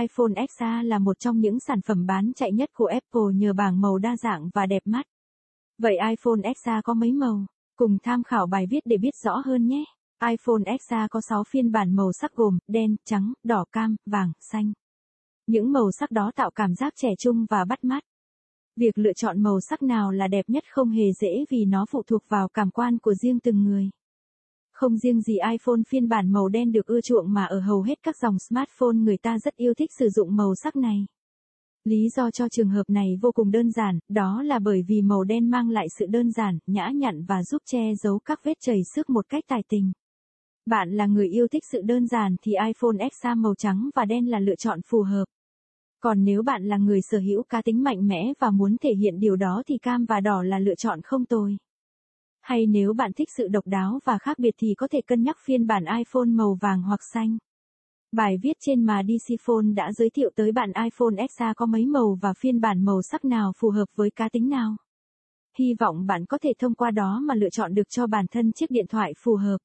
iPhone XA là một trong những sản phẩm bán chạy nhất của Apple nhờ bảng màu đa dạng và đẹp mắt. Vậy iPhone XA có mấy màu? Cùng tham khảo bài viết để biết rõ hơn nhé. iPhone XA có 6 phiên bản màu sắc gồm đen, trắng, đỏ cam, vàng, xanh. Những màu sắc đó tạo cảm giác trẻ trung và bắt mắt. Việc lựa chọn màu sắc nào là đẹp nhất không hề dễ vì nó phụ thuộc vào cảm quan của riêng từng người. Không riêng gì iPhone phiên bản màu đen được ưa chuộng mà ở hầu hết các dòng smartphone người ta rất yêu thích sử dụng màu sắc này. Lý do cho trường hợp này vô cùng đơn giản, đó là bởi vì màu đen mang lại sự đơn giản, nhã nhặn và giúp che giấu các vết chảy xước một cách tài tình. Bạn là người yêu thích sự đơn giản thì iPhone XA màu trắng và đen là lựa chọn phù hợp. Còn nếu bạn là người sở hữu cá tính mạnh mẽ và muốn thể hiện điều đó thì cam và đỏ là lựa chọn không tồi. Hay nếu bạn thích sự độc đáo và khác biệt thì có thể cân nhắc phiên bản iPhone màu vàng hoặc xanh. Bài viết trên mà DC Phone đã giới thiệu tới bạn iPhone XA có mấy màu và phiên bản màu sắc nào phù hợp với cá tính nào. Hy vọng bạn có thể thông qua đó mà lựa chọn được cho bản thân chiếc điện thoại phù hợp.